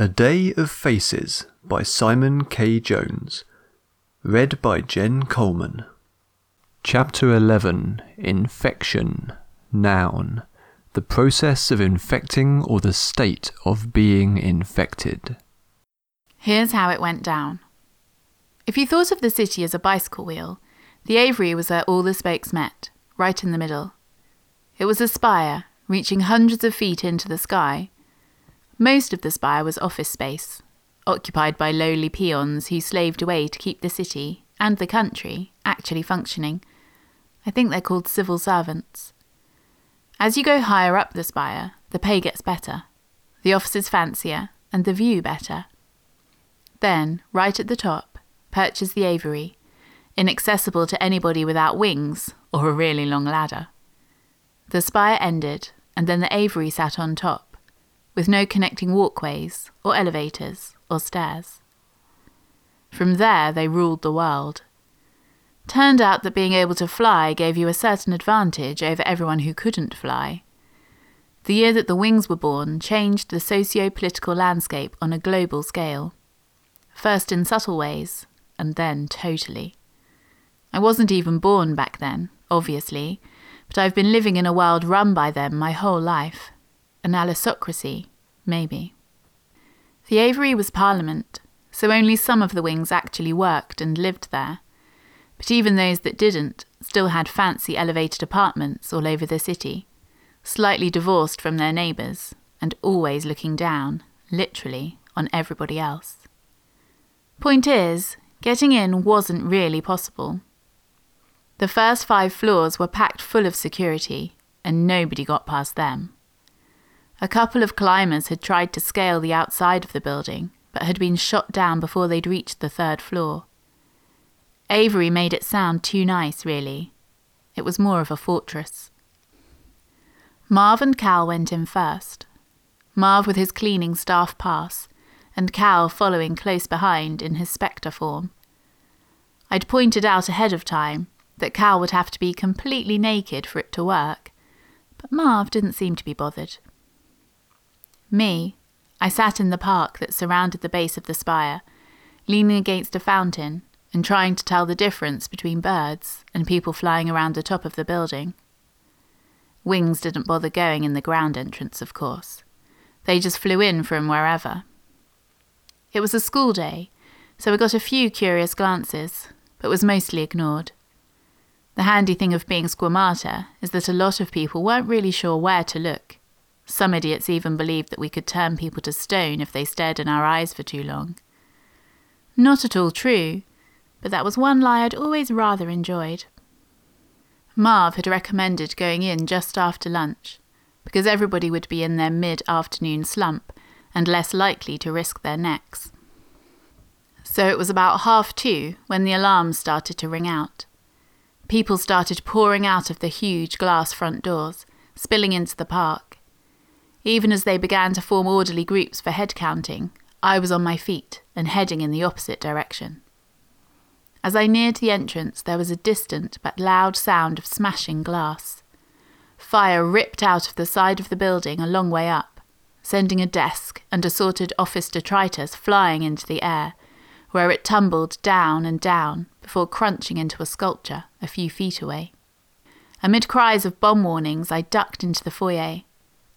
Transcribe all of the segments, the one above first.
A Day of Faces by Simon K. Jones. Read by Jen Coleman. Chapter 11 Infection. Noun. The process of infecting or the state of being infected. Here's how it went down. If you thought of the city as a bicycle wheel, the aviary was where all the spokes met, right in the middle. It was a spire, reaching hundreds of feet into the sky. Most of the spire was office space, occupied by lowly peons who slaved away to keep the city and the country actually functioning. I think they're called civil servants. As you go higher up the spire, the pay gets better, the offices fancier, and the view better. Then, right at the top, perches the aviary, inaccessible to anybody without wings or a really long ladder. The spire ended, and then the aviary sat on top, with no connecting walkways, or elevators, or stairs. From there, they ruled the world. Turned out that being able to fly gave you a certain advantage over everyone who couldn't fly. The year that the wings were born changed the socio political landscape on a global scale. First in subtle ways, and then totally. I wasn't even born back then, obviously, but I've been living in a world run by them my whole life. An allosocracy, maybe. The Aviary was Parliament, so only some of the wings actually worked and lived there. But even those that didn't still had fancy elevated apartments all over the city, slightly divorced from their neighbours, and always looking down, literally, on everybody else. Point is, getting in wasn't really possible. The first five floors were packed full of security, and nobody got past them. A couple of climbers had tried to scale the outside of the building, but had been shot down before they'd reached the third floor. Aviary made it sound too nice, really. It was more of a fortress. Marv and Cal went in first. Marv with his cleaning staff pass, and Cal following close behind in his spectre form. I'd pointed out ahead of time that Cal would have to be completely naked for it to work, but Marv didn't seem to be bothered. Me, I sat in the park that surrounded the base of the spire, leaning against a fountain and trying to tell the difference between birds and people flying around the top of the building. Wings didn't bother going in the ground entrance, of course. They just flew in from wherever. It was a school day, so I got a few curious glances, but was mostly ignored. The handy thing of being squamata is that a lot of people weren't really sure where to look. Some idiots even believed that we could turn people to stone if they stared in our eyes for too long. Not at all true, but that was one lie I'd always rather enjoyed. Marv had recommended going in just after lunch, because everybody would be in their mid afternoon slump and less likely to risk their necks. So it was about half two when the alarms started to ring out. People started pouring out of the huge glass front doors, spilling into the park. Even as they began to form orderly groups for head counting, I was on my feet and heading in the opposite direction. As I neared the entrance, there was a distant but loud sound of smashing glass. Fire ripped out of the side of the building a long way up, sending a desk and assorted office detritus flying into the air, where it tumbled down and down before crunching into a sculpture a few feet away. Amid cries of bomb warnings, I ducked into the foyer,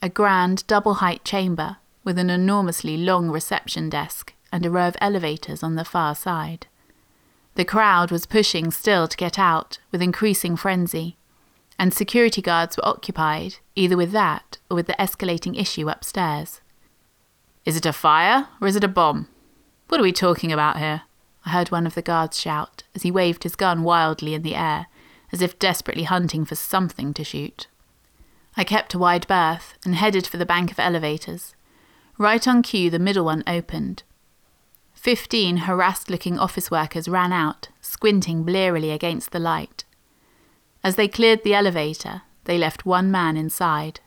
a grand double height chamber with an enormously long reception desk and a row of elevators on the far side. The crowd was pushing still to get out with increasing frenzy, and security guards were occupied either with that or with the escalating issue upstairs. Is it a fire or is it a bomb? What are we talking about here? I heard one of the guards shout as he waved his gun wildly in the air, as if desperately hunting for something to shoot. I kept a wide berth and headed for the bank of elevators. Right on cue, the middle one opened. Fifteen harassed looking office workers ran out, squinting blearily against the light. As they cleared the elevator, they left one man inside.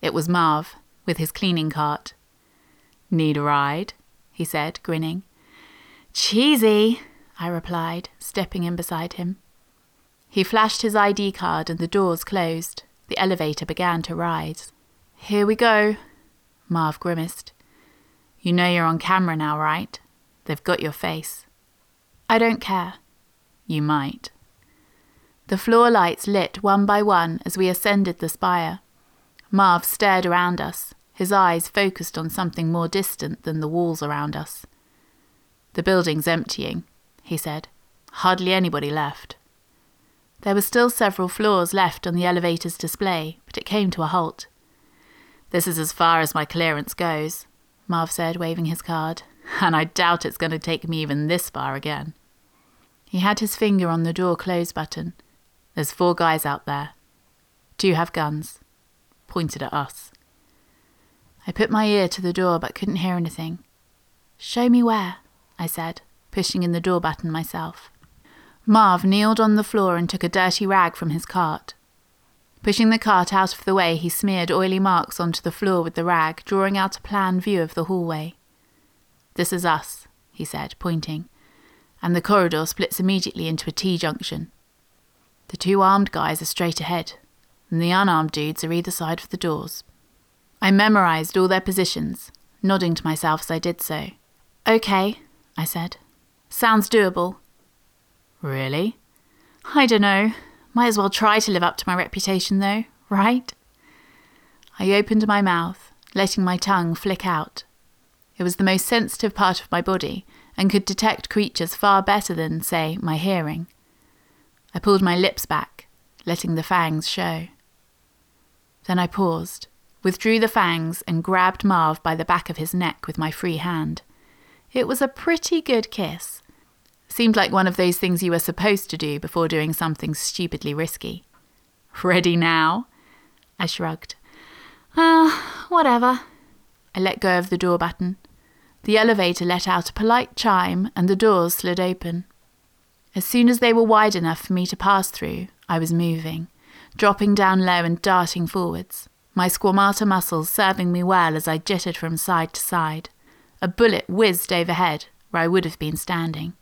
It was Marv, with his cleaning cart. Need a ride? he said, grinning. Cheesy, I replied, stepping in beside him. He flashed his ID card and the doors closed. The elevator began to rise. Here we go, Marv grimaced. You know you're on camera now, right? They've got your face. I don't care. You might. The floor lights lit one by one as we ascended the spire. Marv stared around us, his eyes focused on something more distant than the walls around us. The building's emptying, he said. Hardly anybody left. There were still several floors left on the elevator's display, but it came to a halt. This is as far as my clearance goes, Marv said, waving his card, and I doubt it's going to take me even this far again. He had his finger on the door close button. There's four guys out there. Two have guns. Pointed at us. I put my ear to the door but couldn't hear anything. Show me where, I said, pushing in the door button myself. Marv kneeled on the floor and took a dirty rag from his cart. Pushing the cart out of the way, he smeared oily marks onto the floor with the rag, drawing out a plan view of the hallway. This is us, he said, pointing, and the corridor splits immediately into a T junction. The two armed guys are straight ahead, and the unarmed dudes are either side of the doors. I memorized all their positions, nodding to myself as I did so. Okay, I said. Sounds doable. Really? I don't know. Might as well try to live up to my reputation, though, right? I opened my mouth, letting my tongue flick out. It was the most sensitive part of my body and could detect creatures far better than, say, my hearing. I pulled my lips back, letting the fangs show. Then I paused, withdrew the fangs, and grabbed Marv by the back of his neck with my free hand. It was a pretty good kiss. Seemed like one of those things you were supposed to do before doing something stupidly risky. Ready now? I shrugged. Ah, whatever. I let go of the door button. The elevator let out a polite chime and the doors slid open. As soon as they were wide enough for me to pass through, I was moving, dropping down low and darting forwards my squamata muscles serving me well as I jittered from side to side. A bullet whizzed overhead, where I would have been standing.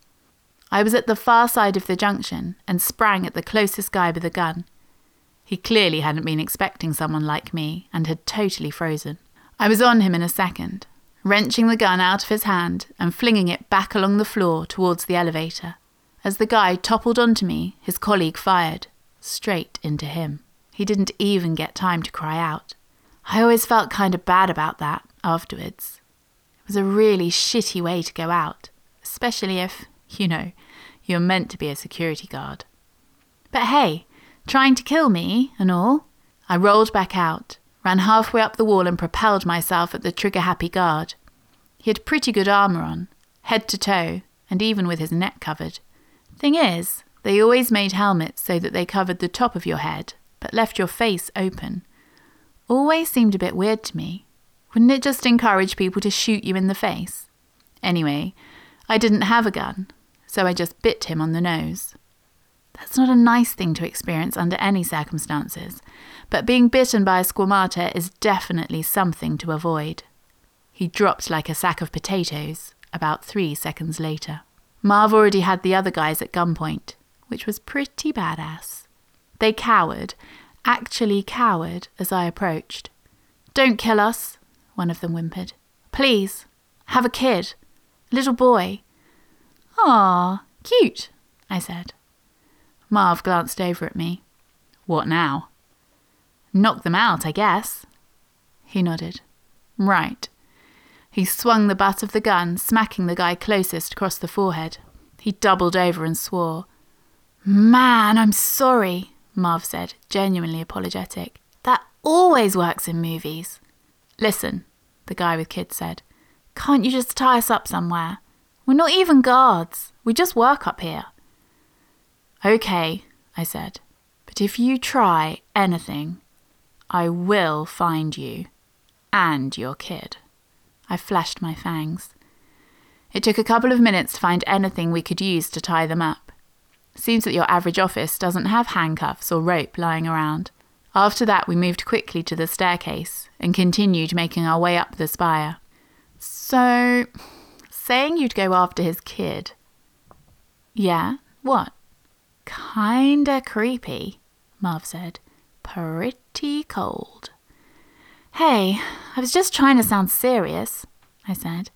I was at the far side of the junction and sprang at the closest guy with a gun. He clearly hadn't been expecting someone like me and had totally frozen. I was on him in a second, wrenching the gun out of his hand and flinging it back along the floor towards the elevator. As the guy toppled onto me, his colleague fired, straight into him. He didn't even get time to cry out. I always felt kind of bad about that afterwards. It was a really shitty way to go out, especially if, you know, you're meant to be a security guard. But hey, trying to kill me and all. I rolled back out, ran halfway up the wall, and propelled myself at the trigger happy guard. He had pretty good armour on, head to toe, and even with his neck covered. Thing is, they always made helmets so that they covered the top of your head but left your face open, always seemed a bit weird to me. Wouldn't it just encourage people to shoot you in the face? Anyway, I didn't have a gun, so I just bit him on the nose. That's not a nice thing to experience under any circumstances, but being bitten by a squamata is definitely something to avoid. He dropped like a sack of potatoes about three seconds later. Marv already had the other guys at gunpoint, which was pretty badass. They cowered, actually cowered, as I approached. Don't kill us, one of them whimpered. Please, have a kid, little boy. Ah, cute, I said. Marv glanced over at me. What now? Knock them out, I guess. He nodded. Right. He swung the butt of the gun, smacking the guy closest across the forehead. He doubled over and swore. Man, I'm sorry. Marv said, genuinely apologetic. That always works in movies. Listen, the guy with kids said, can't you just tie us up somewhere? We're not even guards. We just work up here. Okay, I said, but if you try anything, I will find you and your kid. I flashed my fangs. It took a couple of minutes to find anything we could use to tie them up. Seems that your average office doesn't have handcuffs or rope lying around. After that, we moved quickly to the staircase and continued making our way up the spire. So, saying you'd go after his kid. Yeah, what? Kinda creepy, Marv said. Pretty cold. Hey, I was just trying to sound serious, I said.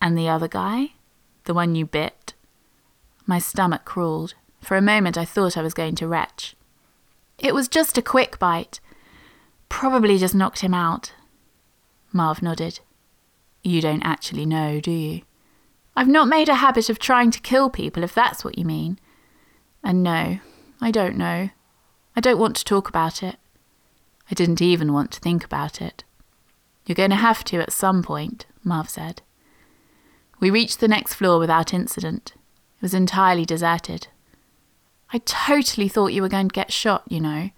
And the other guy? The one you bit? My stomach crawled. For a moment, I thought I was going to retch. It was just a quick bite. Probably just knocked him out. Marv nodded. You don't actually know, do you? I've not made a habit of trying to kill people, if that's what you mean. And no, I don't know. I don't want to talk about it. I didn't even want to think about it. You're going to have to at some point, Marv said. We reached the next floor without incident. It was entirely deserted. I totally thought you were going to get shot, you know.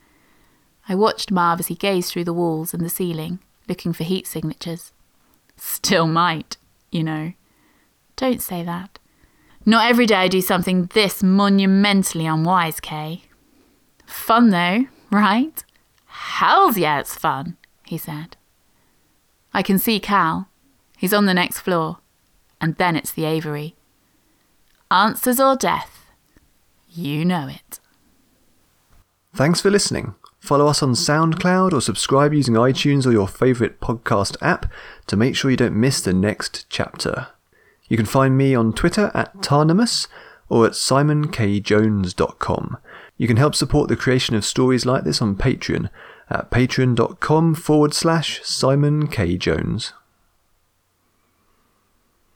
I watched Marv as he gazed through the walls and the ceiling, looking for heat signatures. Still might, you know. Don't say that. Not every day I do something this monumentally unwise, Kay. Fun though, right? Hell's yeah, it's fun, he said. I can see Cal. He's on the next floor. And then it's the Aviary. Answers or death? You know it. Thanks for listening. Follow us on SoundCloud or subscribe using iTunes or your favourite podcast app to make sure you don't miss the next chapter. You can find me on Twitter at Tarnimus or at simonkjones.com. You can help support the creation of stories like this on Patreon at patreon.com forward slash Simon K. Jones.